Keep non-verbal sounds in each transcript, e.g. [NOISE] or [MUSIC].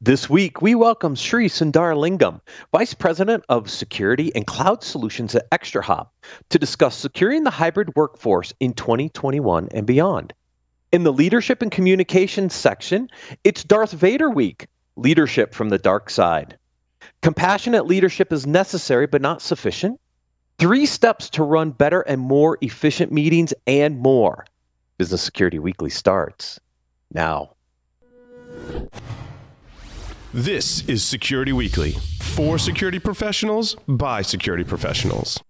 This week, we welcome Sri Sundaralingam, Vice President of Security and Cloud Solutions at ExtraHop, to discuss securing the hybrid workforce in 2021 and beyond. In the Leadership and Communications section, it's Darth Vader Week Leadership from the Dark Side. Compassionate leadership is necessary but not sufficient. Three steps to run better and more efficient meetings and more. Business Security Weekly starts now. This is Security Weekly for security professionals by security professionals.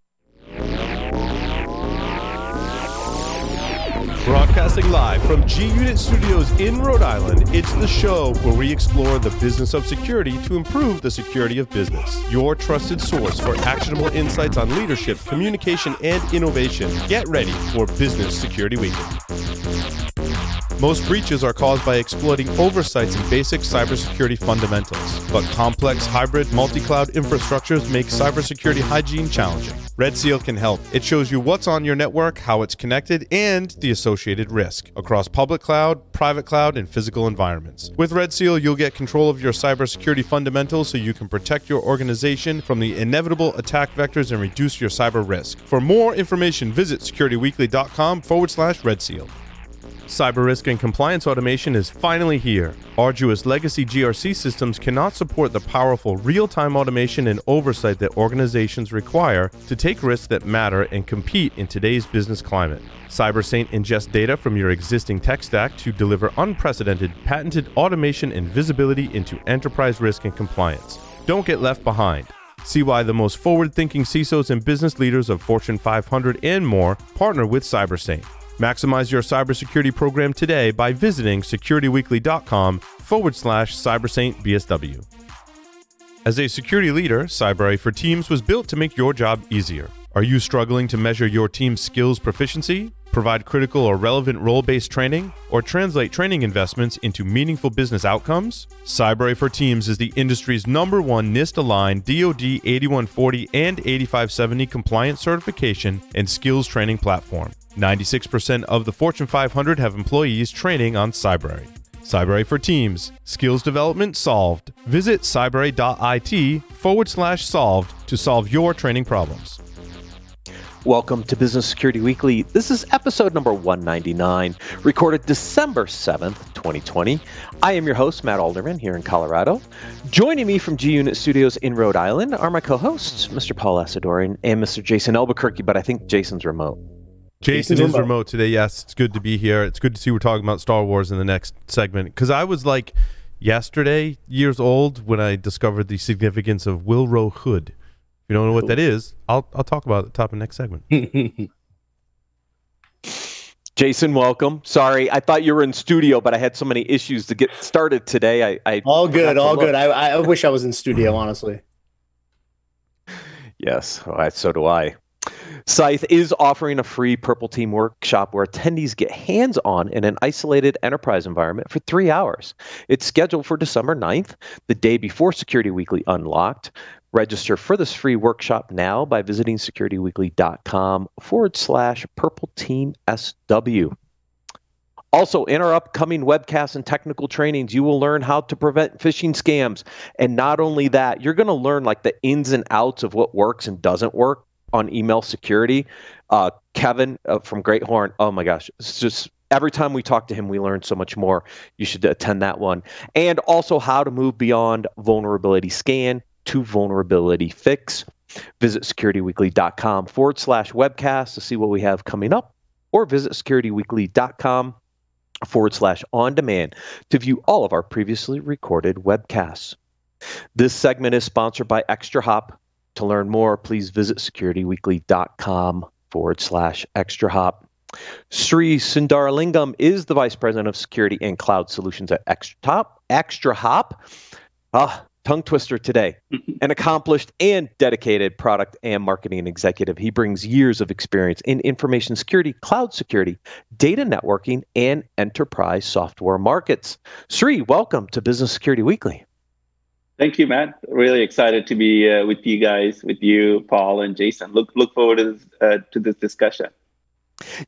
Broadcasting live from G Unit Studios in Rhode Island, it's the show where we explore the business of security to improve the security of business. Your trusted source for actionable insights on leadership, communication, and innovation. Get ready for Business Security Weekly. Most breaches are caused by exploiting oversights in basic cybersecurity fundamentals, but complex hybrid multi-cloud infrastructures make cybersecurity hygiene challenging. RedSeal can help. It shows you what's on your network, how it's connected, and the associated risk across public cloud, private cloud, and physical environments. With RedSeal, you'll get control of your cybersecurity fundamentals so you can protect your organization from the inevitable attack vectors and reduce your cyber risk. For more information, visit securityweekly.com forward slash RedSeal. Cyber risk and compliance automation is finally here. Arduous legacy GRC systems cannot support the powerful real time automation and oversight that organizations require to take risks that matter and compete in today's business climate. CyberSaint ingests data from your existing tech stack to deliver unprecedented, patented automation and visibility into enterprise risk and compliance. Don't get left behind. See why the most forward thinking CISOs and business leaders of Fortune 500 and more partner with CyberSaint. Maximize your cybersecurity program today by visiting securityweekly.com forward slash cybersaintbsw. As a security leader, Cybrary for Teams was built to make your job easier. Are you struggling to measure your team's skills proficiency, provide critical or relevant role based training, or translate training investments into meaningful business outcomes? Cybrary for Teams is the industry's number one NIST aligned DoD 8140 and 8570 compliance certification and skills training platform. 96% of the Fortune 500 have employees training on Cybrary. Cybrary for Teams. Skills development solved. Visit cybrary.it forward slash solved to solve your training problems. Welcome to Business Security Weekly. This is episode number 199, recorded December 7th, 2020. I am your host, Matt Alderman, here in Colorado. Joining me from G Unit Studios in Rhode Island are my co hosts, Mr. Paul Asadoorian and Mr. Jason Albuquerque, but I think Jason's remote. Jason is remote today. Yes, it's good to be here. It's good to see we're talking about Star Wars in the next segment because I was like yesterday years old when I discovered the significance of Willrow Hood. If you don't know what that is, I'll I'll talk about it at the top of the next segment. [LAUGHS] Jason, welcome. Sorry, I thought you were in studio, but I had so many issues to get started today. I, I all good, all good. I, I wish I was in studio, honestly. [LAUGHS] Yes, well, so do I. Scythe is offering a free Purple Team workshop where attendees get hands on in an isolated enterprise environment for three hours. It's scheduled for December 9th, the day before Security Weekly Unlocked. Register for this free workshop now by visiting securityweekly.com forward slash Purple Team SW. Also, in our upcoming webcasts and technical trainings, you will learn how to prevent phishing scams. And not only that, you're going to learn like the ins and outs of what works and doesn't work on email security. Uh, Kevin uh, from GreatHorn, oh my gosh, it's just every time we talk to him, we learn so much more. You should attend that one. And also how to move beyond vulnerability scan to vulnerability fix. Visit securityweekly.com forward slash webcast to see what we have coming up, or visit securityweekly.com forward slash on demand to view all of our previously recorded webcasts. This segment is sponsored by ExtraHop. To learn more, please visit securityweekly.com forward slash extra hop. Sri Sundaralingam is the Vice President of Security and Cloud Solutions at Extra, Extra Hop. Ah, tongue twister today. [LAUGHS] An accomplished and dedicated product and marketing executive. He brings years of experience in information security, cloud security, data networking, and enterprise software markets. Sri, welcome to Business Security Weekly. Thank you, Matt. Really excited to be uh, with you guys, with you, Paul, and Jason. Look look forward to this, uh, to this discussion.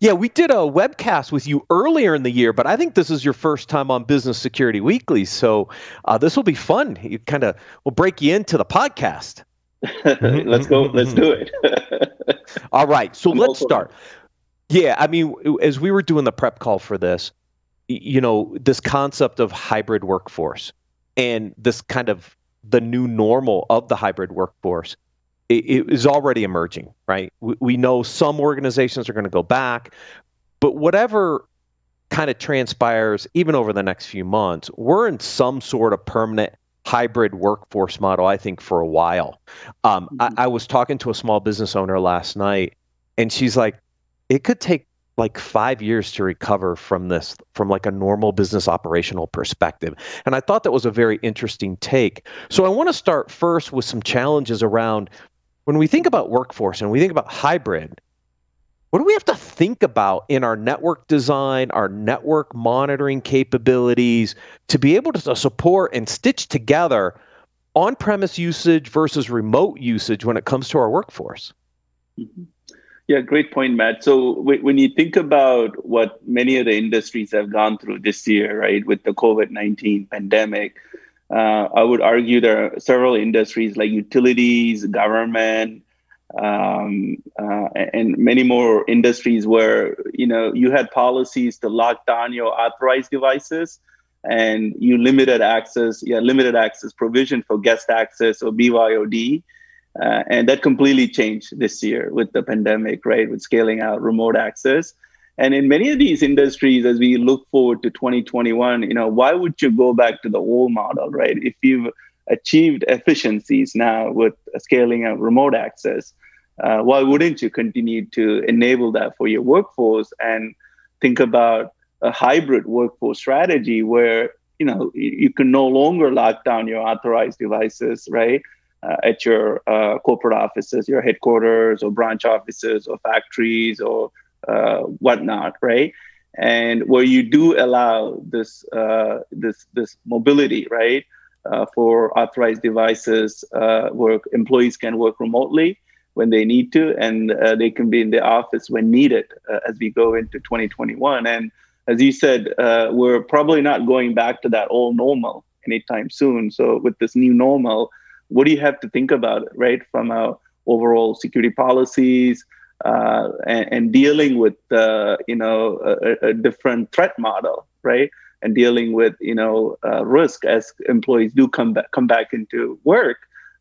Yeah, we did a webcast with you earlier in the year, but I think this is your first time on Business Security Weekly, so uh, this will be fun. You kind of will break you into the podcast. [LAUGHS] let's go. Let's do it. [LAUGHS] All right, so I'm let's start. Yeah, I mean, as we were doing the prep call for this, you know, this concept of hybrid workforce and this kind of the new normal of the hybrid workforce it, it is already emerging, right? We, we know some organizations are going to go back, but whatever kind of transpires, even over the next few months, we're in some sort of permanent hybrid workforce model, I think, for a while. Um, mm-hmm. I, I was talking to a small business owner last night, and she's like, it could take like five years to recover from this from like a normal business operational perspective and i thought that was a very interesting take so i want to start first with some challenges around when we think about workforce and we think about hybrid, what do we have to think about in our network design, our network monitoring capabilities to be able to support and stitch together on premise usage versus remote usage when it comes to our workforce? Mm-hmm. Yeah, great point, Matt. So when you think about what many of the industries have gone through this year, right, with the COVID 19 pandemic, uh, I would argue there are several industries like utilities, government, um, uh, and many more industries where you know you had policies to lock down your authorized devices, and you limited access, yeah, limited access provision for guest access or BYOD. Uh, and that completely changed this year with the pandemic, right? With scaling out remote access. And in many of these industries, as we look forward to 2021, you know, why would you go back to the old model, right? If you've achieved efficiencies now with scaling out remote access, uh, why wouldn't you continue to enable that for your workforce and think about a hybrid workforce strategy where you know you can no longer lock down your authorized devices, right? Uh, at your uh, corporate offices, your headquarters, or branch offices, or factories, or uh, whatnot, right? And where you do allow this uh, this this mobility, right, uh, for authorized devices, uh, where employees can work remotely when they need to, and they can be in the office when needed as we go into 2021. And as you said, we're probably not going back to that old normal anytime soon. So with this new normal, what do you have to think about, right, from our overall security policies? uh, and, and, dealing with uh, you know a, a, different threat model, right? And dealing with you know uh, risk as employees do come back come back into work,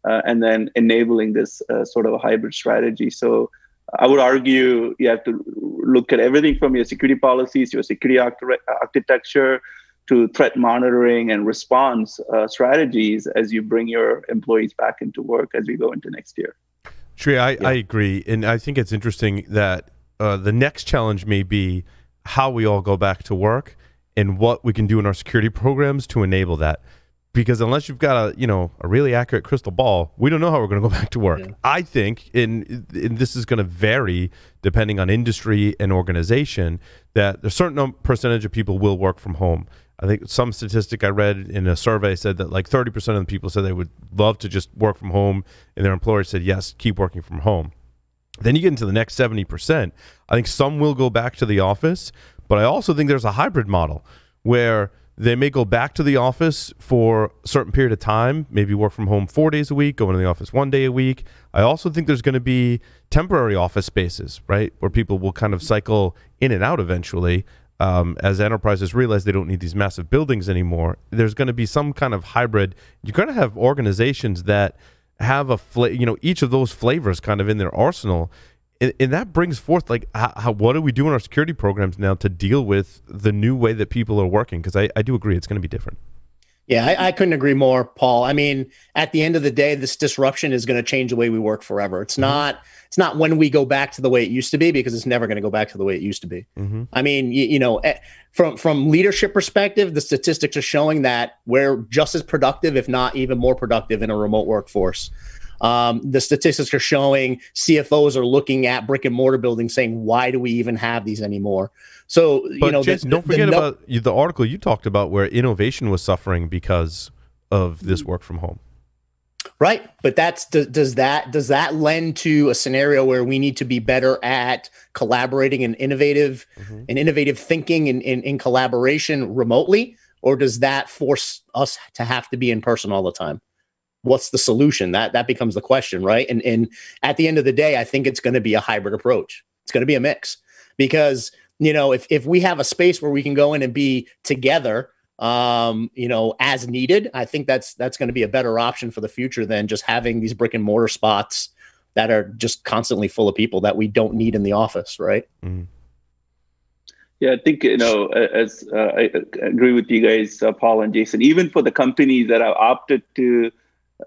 uh, and then enabling this uh, sort of hybrid strategy. So I would argue you have to look at everything from your security policies, your security architecture, to threat monitoring and response uh, strategies as you bring your employees back into work as we go into next year. Sri, I, yeah. I agree. And I think it's interesting that uh, the next challenge may be how we all go back to work and what we can do in our security programs to enable that. Because unless you've got a you know a really accurate crystal ball, we don't know how we're going to go [LAUGHS] back to work. Yeah. I think, and, and this is going to vary depending on industry and organization, that a certain percentage of people will work from home. I think some statistic I read in a survey said that like 30% of the people said they would love to just work from home, and their employer said, yes, keep working from home. Then you get into the next 70%. I think some will go back to the office, but I also think there's a hybrid model where they may go back to the office for a certain period of time, maybe work from home four days a week, go into the office one day a week. I also think there's going to be temporary office spaces, right, where people will kind of cycle in and out eventually um, as enterprises realize they don't need these massive buildings anymore, there's going to be some kind of hybrid. You're going to have organizations that have a fla- you know each of those flavors kind of in their arsenal, and, and that brings forth like how, how, what do we do in our security programs now to deal with the new way that people are working? Because I, I do agree it's going to be different. Yeah, I, I, couldn't agree more, Paul. I mean, at the end of the day, this disruption is going to change the way we work forever. It's mm-hmm. not it's not when we go back to the way it used to be because it's never going to go back to the way it used to be. Mm-hmm. I mean, you, you, know, eh, from from leadership perspective, the statistics are showing that we're just as productive, if not even more productive, in a remote workforce. Um, the statistics are showing CFOs are looking at brick and mortar buildings, saying, "Why do we even have these anymore?" So, but you know, Jason, the, don't forget the, about the article you talked about where innovation was suffering because of this work from home. Right, but that's does, does that does that lend to a scenario where we need to be better at collaborating and innovative mm-hmm. and innovative thinking in, in in collaboration remotely, or does that force us to have to be in person all the time? What's the solution? That that becomes the question, right? And and at the end of the day, I think it's going to be a hybrid approach. It's going to be a mix because you know if if we have a space where we can go in and be together um, you know, as needed. I think that's that's going to be a better option for the future than just having these brick and mortar spots that are just constantly full of people that we don't need in the office, right? Mm-hmm. Yeah, I think you know, as uh, I agree with you guys, uh, Paul and Jason. Even for the companies that have opted to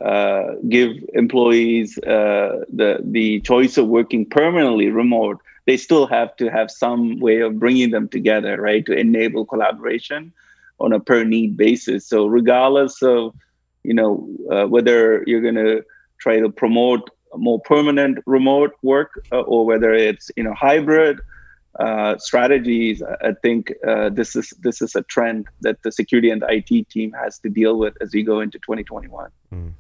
uh, give employees uh, the the choice of working permanently remote, they still have to have some way of bringing them together, right, to enable collaboration on a per need basis. So regardless of you know uh, whether you're going to try to promote more permanent remote work uh, or whether it's you know hybrid uh, strategies, I think uh, this is this is a trend that the security and IT team has to deal with as we go into 2021. Mm.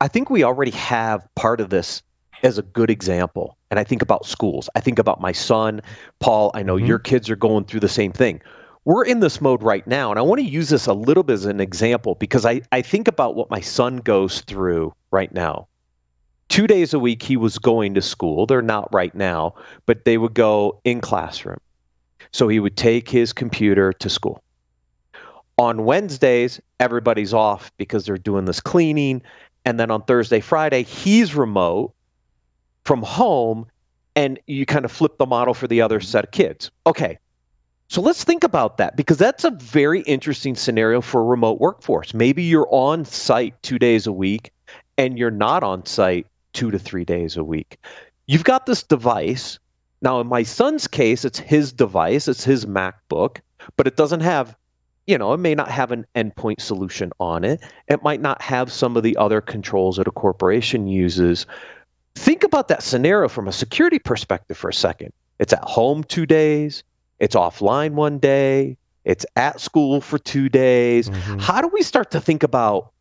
I think we already have part of this as a good example. And I think about schools. I think about my son, Paul. I know mm-hmm. your kids are going through the same thing we're in this mode right now. And I want to use this a little bit as an example because I, I think about what my son goes through right now. Two days a week, he was going to school. They're not right now, but they would go in classroom. So he would take his computer to school. On Wednesdays, everybody's off because they're doing this cleaning. And then on Thursday, Friday, he's remote from home and you kind of flip the model for the other set of kids. Okay, so let's think about that because that's a very interesting scenario for a remote workforce. Maybe you're on site two days a week and you're not on site two to three days a week. You've got this device. Now, in my son's case, it's his device, it's his MacBook, but it doesn't have, you know, it may not have an endpoint solution on it. It might not have some of the other controls that a corporation uses. Think about that scenario from a security perspective for a second. It's at home two days it's offline one day, it's at school for two days. Mm-hmm. How do we start to think about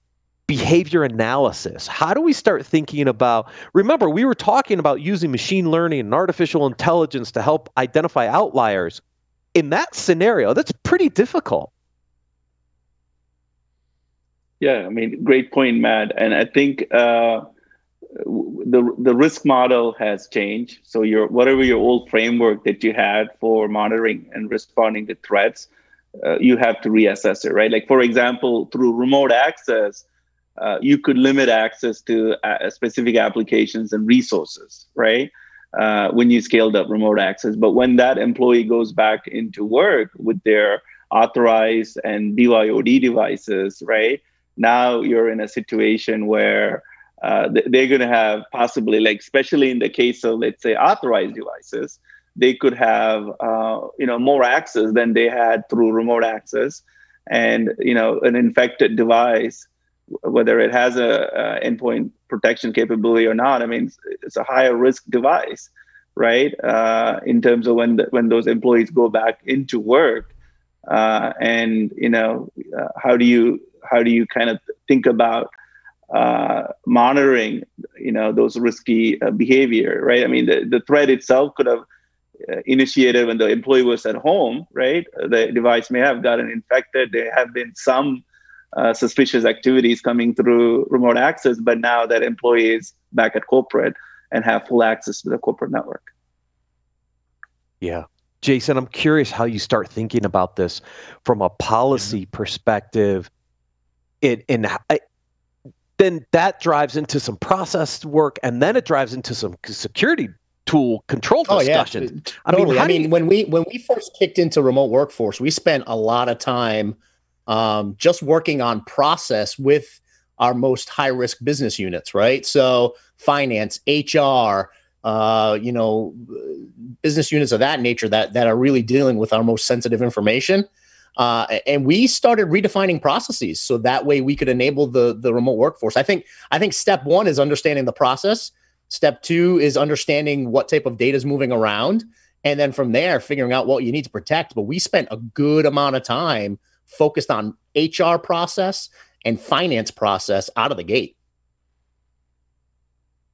behavior analysis? How do we start thinking about? Remember, we were talking about using machine learning and artificial intelligence to help identify outliers. In that scenario, that's pretty difficult. Yeah, I mean, great point, Matt. And I think uh, the the risk model has changed. So your whatever your old framework that you had for monitoring and responding to threats, uh, you have to reassess it, right? Like for example, through remote access, uh, you could limit access to uh, specific applications and resources, right? Uh, when you scaled up remote access, but when that employee goes back into work with their authorized and BYOD devices, right? Now you're in a situation where uh, they're going to have possibly like especially in the case of let's say authorized devices they could have uh, you know more access than they had through remote access and you know an infected device whether it has a, a endpoint protection capability or not i mean it's, it's a higher risk device right? Uh, in terms of when the, when those employees go back into work uh, and you know uh, how do you how do you kind of think about uh, monitoring, you know, those risky uh, behavior, right? I mean, the, the threat itself could have uh, initiated when the employee was at home, right? The device may have gotten infected. There have been some uh, suspicious activities coming through remote access, but now that employee is back at corporate and have full access to the corporate network. Yeah. Jason, I'm curious how you start thinking about this from a policy mm-hmm. It, and then that drives into some process work and then it drives into some security tool control discussions. Oh, yeah. Totally. I mean, I mean you... when we when we first kicked into remote workforce, we spent a lot of time um, just working on process with our most high risk business units, right? So finance, HR, uh, you know, business units of that nature that that are really dealing with our most sensitive information. Uh, and we started redefining processes so that way we could enable the the remote workforce. I think I think step one is understanding the process. Step two is understanding what type of data is moving around, and then from there figuring out what you need to protect. But we spent a good amount of time focused on HR process and finance process out of the gate.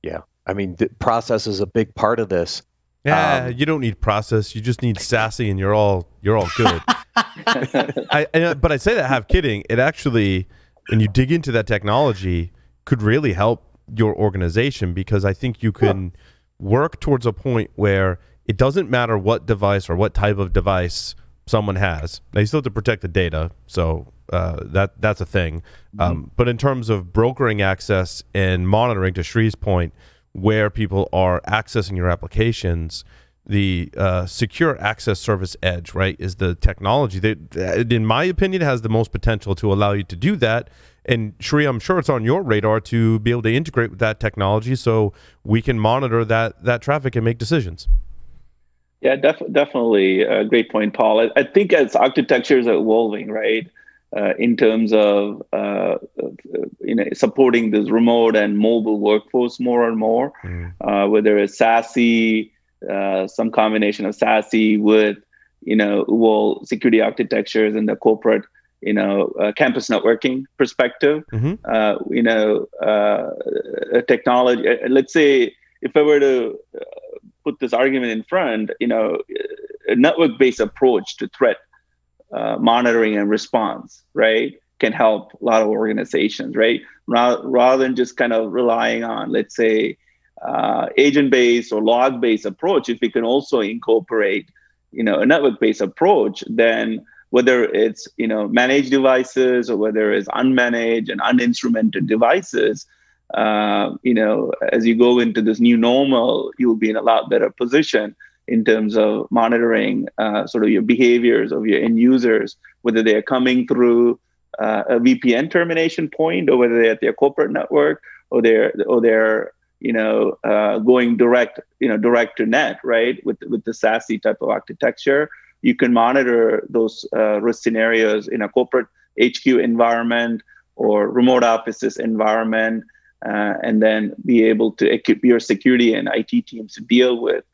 Yeah. I mean, the process is a big part of this. Yeah, um, you don't need process. You just need SASE, and you're all you're all good. [LAUGHS] I, I, but I say that half kidding. It actually, when you dig into that technology, could really help your organization because I think you can work towards a point where it doesn't matter what device or what type of device someone has. Now you still have to protect the data, so uh, that that's a thing. Mm-hmm. Um, but in terms of brokering access and monitoring, to Sri's point, where people are accessing your applications, the uh, secure access service edge, right, is the technology that, in my opinion, has the most potential to allow you to do that. And Sri, I'm sure it's on your radar to be able to integrate with that technology so we can monitor that that traffic and make decisions. Yeah, def- definitely. A great point, Paul. I, I think as architectures are evolving, right, uh, in terms of uh, you know supporting this remote and mobile workforce more and more, mm. uh, whether it's SASE, uh, some combination of SASE with you know well security architectures and the corporate you know uh, campus networking perspective. Mm-hmm. Uh, you know, technology. let's say if I were to put this argument in front, you know, a network-based approach to threat uh, monitoring and response, right, can help a lot of organizations, right? Rather, rather than just kind of relying on, let's say, uh, agent-based or log-based approach, if we can also incorporate, you know, a network-based approach, then whether it's you know managed devices or whether it's unmanaged and uninstrumented devices, uh, you know, as you go into this new normal, you'll be in a lot better position in terms of monitoring uh, sort of your behaviors of your end users, whether they are coming through uh, a VPN termination point or whether they're at their corporate network or they're or they're you know uh, going direct you know direct to net right with with the SASE type of architecture. You can monitor those uh, risk scenarios in a corporate HQ environment or remote offices environment uh, and then be able to equip your security and IT teams to deal with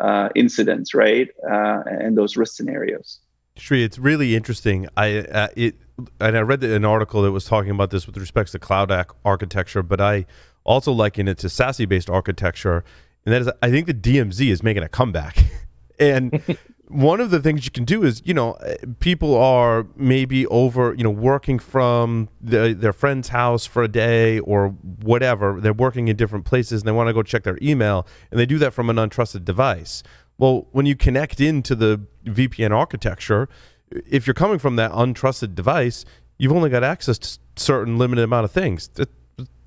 uh, incidents, right, uh, and those risk scenarios. Sri, it's really interesting. I uh, it and I read an article that was talking about this with respects to cloud architecture, but I also liken it to SASE based architecture, and that is I think the DMZ is making a comeback, [LAUGHS] and one of the things you can do is, you know, eh, people are maybe over, you know, working from the, their friend's house for a day or whatever. They're working in different places and they want to go check their email, and they do that from an untrusted device. Well, when you connect into the VPN architecture, if you're coming from that untrusted device, you've only got access to certain limited amount of things.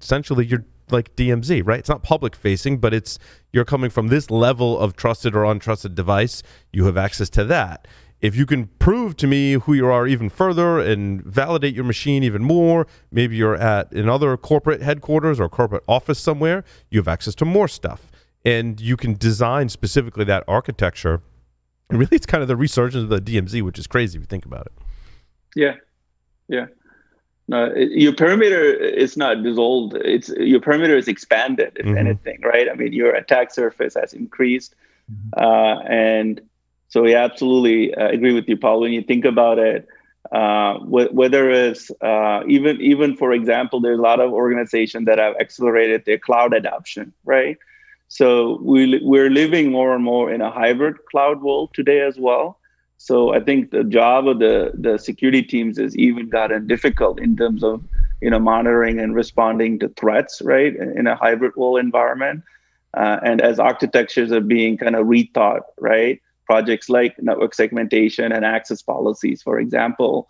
Essentially, you're like DMZ, right? It's not public facing, but it's you're coming from this level of trusted or untrusted device. You have access to that. If you can prove to me who you are even further and validate your machine even more, maybe you're at another corporate headquarters or corporate office somewhere, you have access to more stuff. And you can design specifically that architecture. And really, it's kind of the resurgence of the DMZ, which is crazy if you think about it. Yeah. Yeah. No, your perimeter is not dissolved. It's your perimeter is expanded, if mm-hmm. anything, right? I mean, your attack surface has increased, mm-hmm. uh, and so we absolutely uh, agree with you, Paul. When you think about it, uh, wh- whether it's uh, even even for example, there's a lot of organizations that have accelerated their cloud adoption, right? So we we're living more and more in a hybrid cloud world today as well. So I think the job of the the security teams has even gotten difficult in terms of you know monitoring and responding to threats, right, in a hybrid world environment. Uh, and as architectures are being kind of rethought, right, projects like network segmentation and access policies, for example,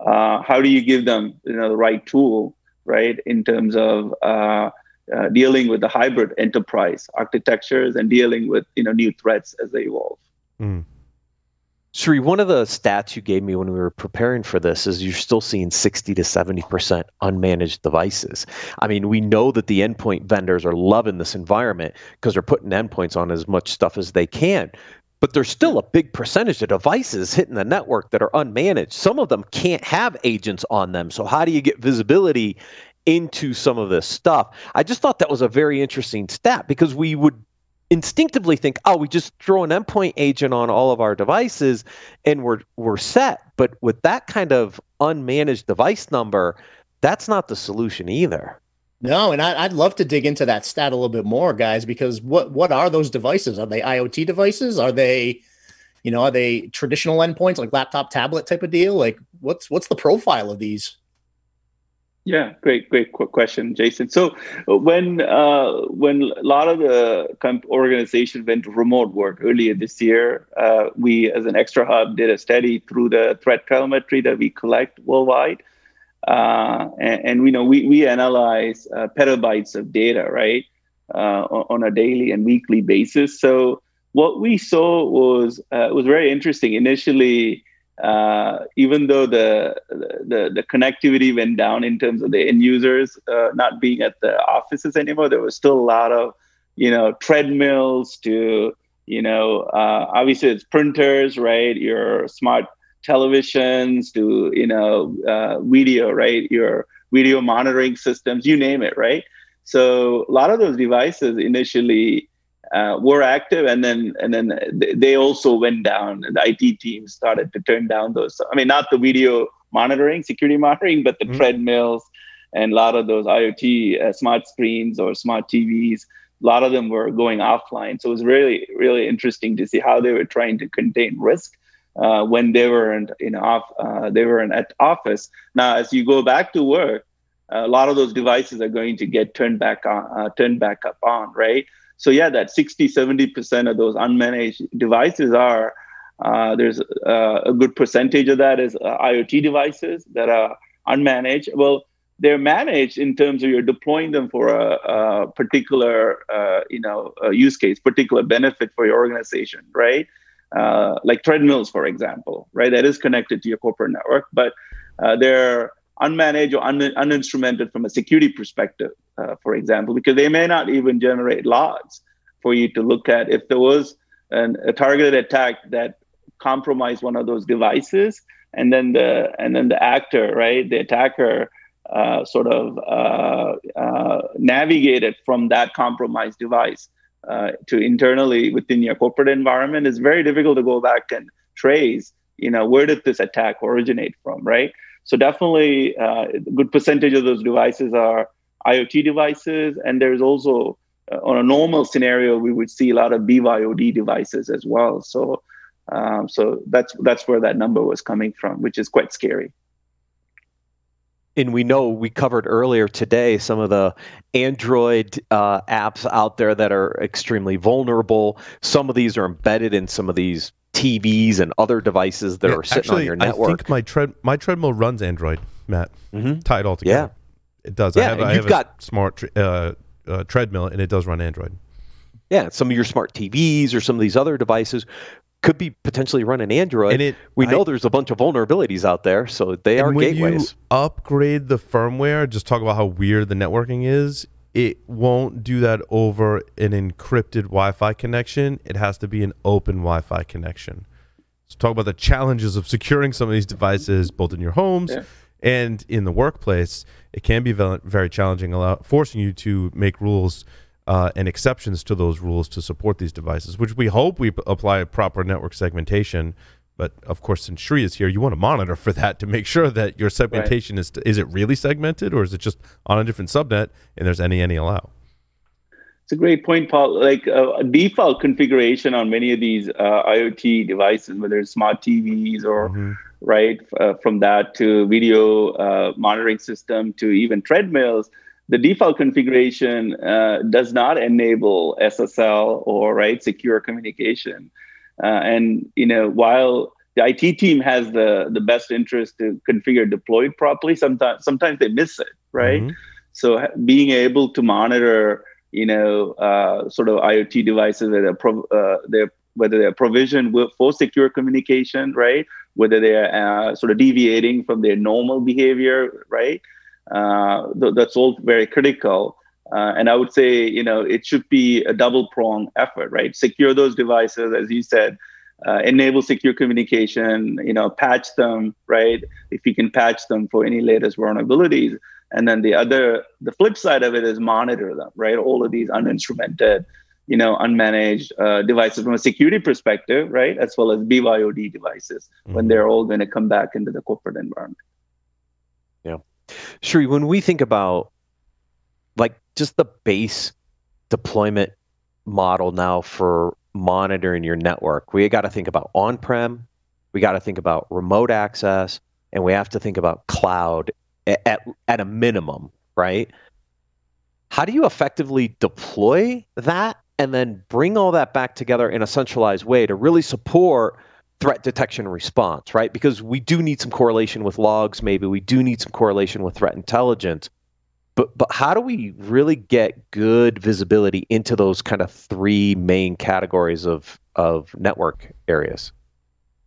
uh, how do you give them you know the right tool, right, in terms of uh, uh dealing with the hybrid enterprise architectures and dealing with you know new threats as they evolve. Mm. Sri, one of the stats you gave me when we were preparing for this is you're still seeing 60 to 70% unmanaged devices. I mean, we know that the endpoint vendors are loving this environment because they're putting endpoints on as much stuff as they can. But there's still a big percentage of devices hitting the network that are unmanaged. Some of them can't have agents on them. So, how do you get visibility into some of this stuff? I just thought that was a very interesting stat because we would instinctively think, oh, we just throw an endpoint agent on all of our devices and we're we're set. But with that kind of unmanaged device number, that's not the solution either. No, and I, would love to dig into that stat a little bit more, guys, because what what are those devices? Are they IoT devices? Are they, you know, are they traditional endpoints like laptop, tablet type of deal? Like, what's what's the profile of these? Yeah, great, great question, Jason. So uh, when uh, when a lot of the organization went remote work earlier this year, uh, we as an ExtraHop did a study through the threat telemetry that we collect worldwide uh, and, and you know we we analyze uh, petabytes of data right uh, on a daily and weekly basis. So what we saw was was very interesting. Initially, uh, even though the, the the connectivity went down in terms of the end users uh, not being at the offices anymore, there was still a lot of you know treadmills to you know obviously it's printers right? Your smart televisions to you know uh, video right? Your video monitoring systems you name it right? So a lot of those devices initially uh, were active and then and then they also went down the it team started to turn down those i mean not the video monitoring security [LAUGHS] monitoring but the mm-hmm. treadmills and a lot of those iot uh, smart screens or smart tvs a lot of them were going offline so it was really really interesting to see how they were trying to contain risk uh, when they were in, in off, uh, they were in at office. Now, as you go back to work, a lot of those devices are going to get turned back on, uh, turned back up on, right? So yeah, that 60, 70% of those unmanaged devices are, uh, there's uh, a good percentage of that is uh, IoT devices that are unmanaged. Well, they're managed in terms of you're deploying them for a, a particular, you know, use case, particular benefit for your organization, right? uh, like treadmills, for example, right? That is connected to your corporate network, but uh, they're unmanaged or un- uninstrumented from a security perspective, uh, for example, because they may not even generate logs for you to look at. If there was an, a targeted attack that compromised one of those devices, and then the and then the actor, right, the attacker. Uh, sort of uh, uh, navigated from that compromised device uh, to internally within your corporate environment it's very difficult to go back and trace you know where did this attack originate from right so definitely uh, a good percentage of those devices are iot devices and there's also uh, on a normal scenario we would see a lot of byod devices as well so um, so that's that's where that number was coming from which is quite scary and we know we covered earlier today some of the Android uh, apps out there that are extremely vulnerable. Some of these are embedded in some of these TVs and other devices that yeah, are sitting actually, on your network. I think my tread my treadmill runs Android, Matt. Mm-hmm. Tie it all together. Yeah, it does. Yeah, I have, I have got smart uh, uh, treadmill, and it does run Android. Yeah, some of your smart TVs or some of these other devices could be potentially running Android. And it, we know I, there's a bunch of vulnerabilities out there, so they are when gateways. You upgrade the firmware, just talk about how weird the networking is. It won't do that over an encrypted Wi-Fi connection. It has to be an open Wi-Fi connection. So talk about the challenges of securing some of these devices, both in your homes yeah. and in the workplace. It can be very challenging, allow, forcing you to make rules uh, and exceptions to those rules to support these devices, which we hope we apply proper network segmentation. But of course, since Sri is here, you want to monitor for that to make sure that your segmentation right. is is it really segmented or is it just on a different subnet and there's any any allow. It's a great point, Paul. Like uh, a default configuration on many of these uh, IoT devices, whether it's smart TVs or mm-hmm. right uh, from that to video uh, monitoring system to even treadmills the default configuration uh, does not enable SSL or right secure communication. Uh, and you know, while the IT team has the the best interest to configure deployed properly, sometimes sometimes they miss it, right? Mm-hmm. So being able to monitor, you know, uh, sort of IoT devices that are pro- uh, they're whether they're provisioned for secure communication, right? Whether they're uh, sort of deviating from their normal behavior, right? Uh, th- that's all very critical. Uh, and I would say, you know, it should be a double prong effort, right? Secure those devices, as you said, uh, enable secure communication, you know, patch them, right? If you can patch them for any latest vulnerabilities. And then the other, the flip side of it is monitor them, right? All of these uninstrumented, you know, unmanaged uh, devices from a security perspective, right? As well as BYOD devices mm-hmm. when they're all going to come back into the corporate environment. Yeah. Sure. when we think about just the base deployment model now for monitoring your network. We got to think about on-prem, we got to think about remote access, and we have to think about cloud at at a minimum, right? How do you effectively deploy that and then bring all that back together in a centralized way to really support threat detection and response, right? Because we do need some correlation with logs, maybe we do need some correlation with threat intelligence. But but how do we really get good visibility into those kind of three main categories of of network areas?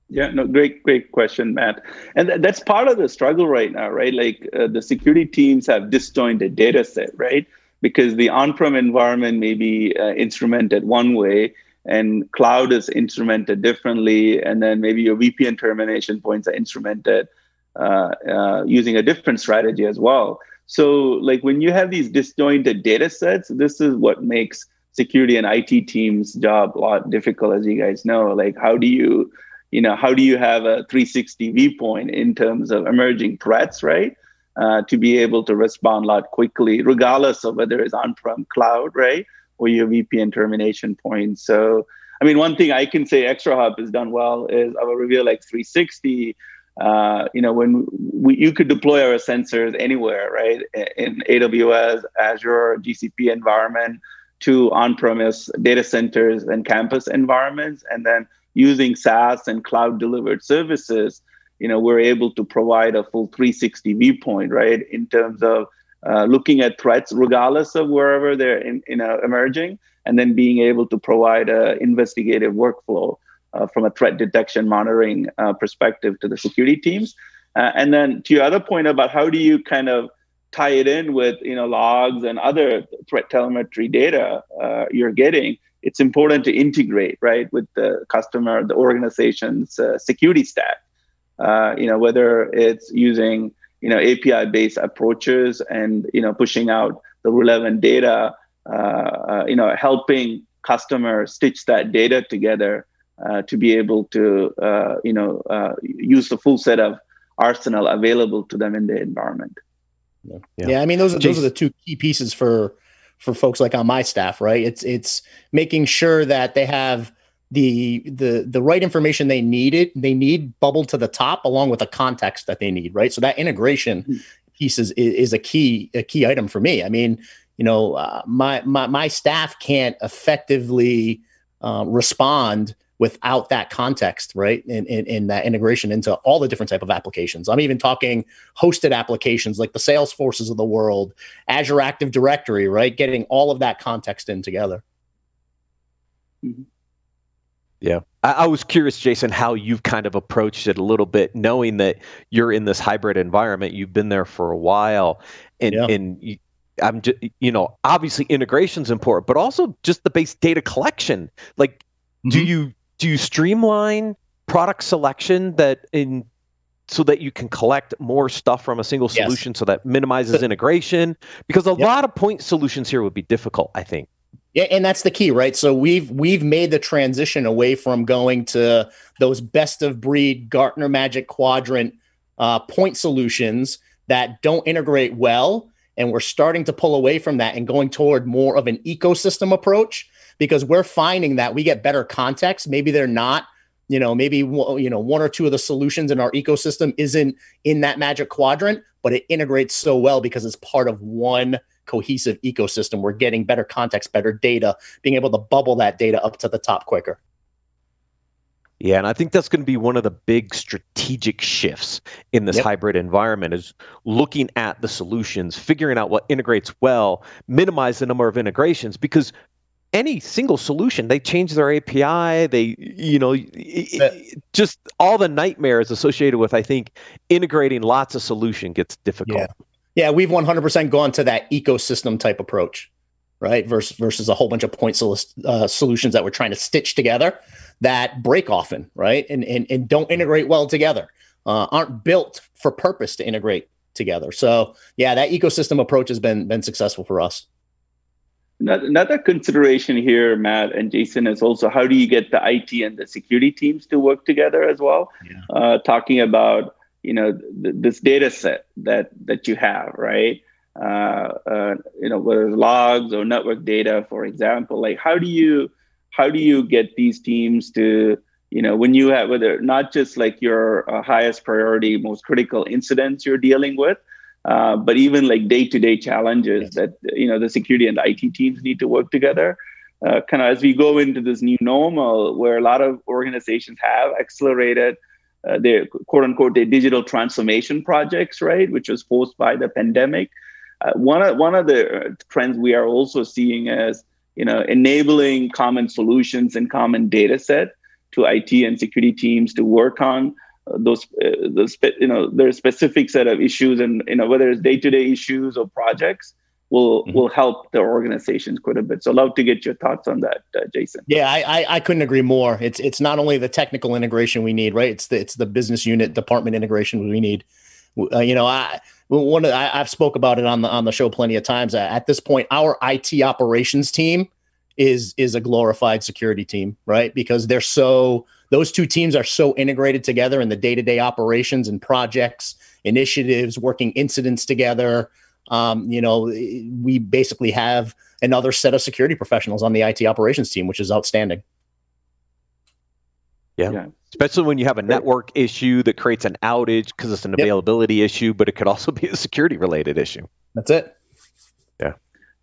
Yeah, no, great, great question, Matt. And th- that's part of the struggle right now, right? Like uh, the security teams have disjointed data set, right? Because the on-prem environment may be uh, instrumented one way, and cloud is instrumented differently, and then maybe your VPN termination points are instrumented uh, uh, using a different strategy as well. So, like when you have these disjointed data sets, this is what makes security and IT teams' job a lot difficult, as you guys know. Like, how do you you know, how do you have a 360 viewpoint in terms of emerging threats, right? Uh, to be able to respond a lot quickly, regardless of whether it's on-prem cloud, right, or your VPN termination point. So, I mean, one thing I can say ExtraHop has done well is our Reveal X 360. Uh, you know, when we, you could deploy our sensors anywhere, right, in AWS, Azure, GCP environment, to on-premise data centers and campus environments, and then using SaaS and cloud delivered services, you know, we're able to provide a full 360 viewpoint, right, in terms of uh, looking at threats regardless of wherever they're in, you know, emerging, and then being able to provide a investigative workflow uh, from a threat detection monitoring uh, perspective to the security teams. Uh, and then to your other point about how do you kind of tie it in with you know logs and other threat telemetry data uh, you're getting it's important to integrate right with the customer the organization's uh, security stack uh, you know whether it's using you know api based approaches and you know pushing out the relevant data you know helping customers stitch that data together to be able to uh, you know use the full set of arsenal available to them in the environment yeah. yeah, I mean those are those are the two key pieces for for folks like on my staff, right? It's it's making sure that they have the the the right information they needed they need bubbled to the top along with the context that they need, right? So that integration mm-hmm. piece is is a key a key item for me. I mean, you know, uh, my my my staff can't effectively uh, respond without that context, right? In, in, in, that integration into all the different type of applications. I'm even talking hosted applications like the Salesforces of the world, Azure Active Directory, right? Getting all of that context in together. Mm-hmm. Yeah. I, I, was curious, Jason, how you've kind of approached it a little bit, knowing that you're in this hybrid environment. You've been there for a while. And, yeah. and you, I'm just, you know, obviously integration's important, but also just the base data collection. Like, mm-hmm. do you do you streamline product selection that in so that you can collect more stuff from a single solution yes. so that minimizes integration because a yep. lot of point solutions here would be difficult i think yeah and that's the key right so we've we've made the transition away from going to those best of breed gartner magic quadrant uh, point solutions that don't integrate well and we're starting to pull away from that and going toward more of an ecosystem approach because we're finding that we get better context. Maybe they're not, you know, maybe you know one or two of the solutions in our ecosystem isn't in that magic quadrant, but it integrates so well because it's part of one cohesive ecosystem. We're getting better context, better data, being able to bubble that data up to the top quicker. Yeah, and I think that's going to be one of the big strategic shifts in this yep. hybrid environment is looking at the solutions, figuring out what integrates well, minimize the number of integrations because any single solution. They change their api they you know just all the nightmares associated with i think integrating lots of solution gets difficult. Yeah, yeah we've 100% gone to that ecosystem type approach right versus versus a whole bunch of point sol- uh, solutions that we're trying to stitch together that break often right and and, and don't integrate well together uh, aren't built for purpose to integrate together. So yeah that ecosystem approach has been been successful for us Another consideration here, Matt and Jason, is also how do you get the IT and the security teams to work together as well? Yeah. Uh, talking about you know th- this data set that that you have, right? uh, uh, you know, whether it's logs or network data, for example. Like, how do you how do you get these teams to you know when you have whether not just like your uh, highest priority most critical incidents you're dealing with uh, but even like day-to-day challenges yes. that you know the security and the it teams need to work together uh, kind of as we go into this new normal where a lot of organizations have accelerated uh, their quote unquote their digital transformation projects right which was forced by the pandemic uh, one of one of the uh, trends we are also seeing is you know enabling common solutions and common data set to IT and security teams to work on those uh, those you know their specific set of issues and you know whether it's day-to-day issues or projects will mm-hmm. will help the organizations quite a bit. So love to get your thoughts on that, uh, Jason. Yeah, I, I, I couldn't agree more. It's it's not only the technical integration we need, right? It's the it's the business unit department integration we need. Uh, you know, I one of, I, have spoke about it on the on the show plenty of times. At this point, our IT operations team is is a glorified security team, right? Because they're so those two teams are so integrated together in the day-to-day operations and projects, initiatives, working incidents together. Um, you know, we basically have another set of security professionals on the IT operations team, which is outstanding. Yeah. yeah. Especially when you have a network issue that creates an outage because it's an availability yep. issue, but it could also be a security related issue. That's it. Yeah,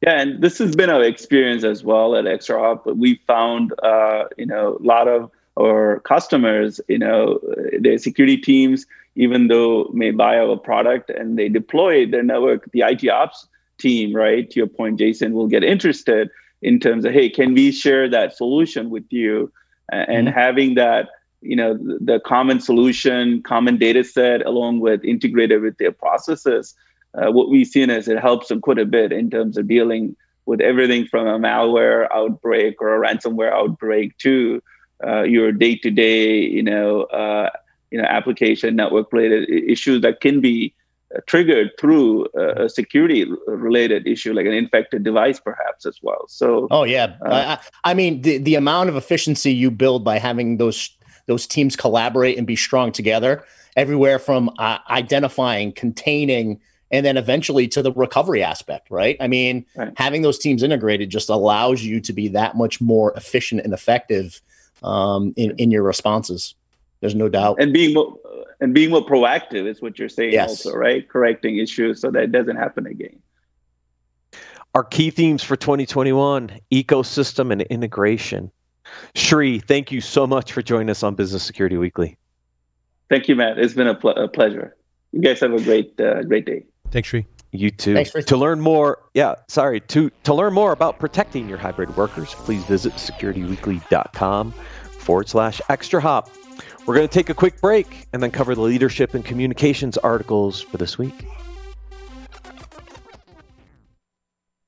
yeah, and this has been our experience as well at ExtraHop. But we found, uh, you know, a lot of our customers, you know, their security teams, even though may buy our product and they deploy their network, the IT ops team, right? To your point, Jason, will get interested in terms of, hey, can we share that solution with you? And mm-hmm. having that, you know, the, the common solution, common data set, along with integrated with their processes uh, what we've seen is it helps them quite a bit in terms of dealing with everything from a malware outbreak or a ransomware outbreak to uh, your day-to-day, you know, uh, you know, application network-related issues that can be uh, triggered through a security-related issue, like an infected device, perhaps as well. So, oh yeah, uh, I, I mean, the the amount of efficiency you build by having those those teams collaborate and be strong together, everywhere from uh, identifying, containing and then eventually to the recovery aspect, right? I mean, right. having those teams integrated just allows you to be that much more efficient and effective um, in in your responses. There's no doubt. And being more, and being more proactive is what you're saying, yes. also, right? Correcting issues so that it doesn't happen again. Our key themes for 2021: ecosystem and integration. Shri, thank you so much for joining us on Business Security Weekly. Thank you, Matt. It's been a, pl- a pleasure. You guys have a great, uh, great day. Thanks, Shri. You too. For- to learn more, yeah, sorry, to to learn more about protecting your hybrid workers, please visit securityweekly.com forward slash extra hop. We're going to take a quick break and then cover the leadership and communications articles for this week.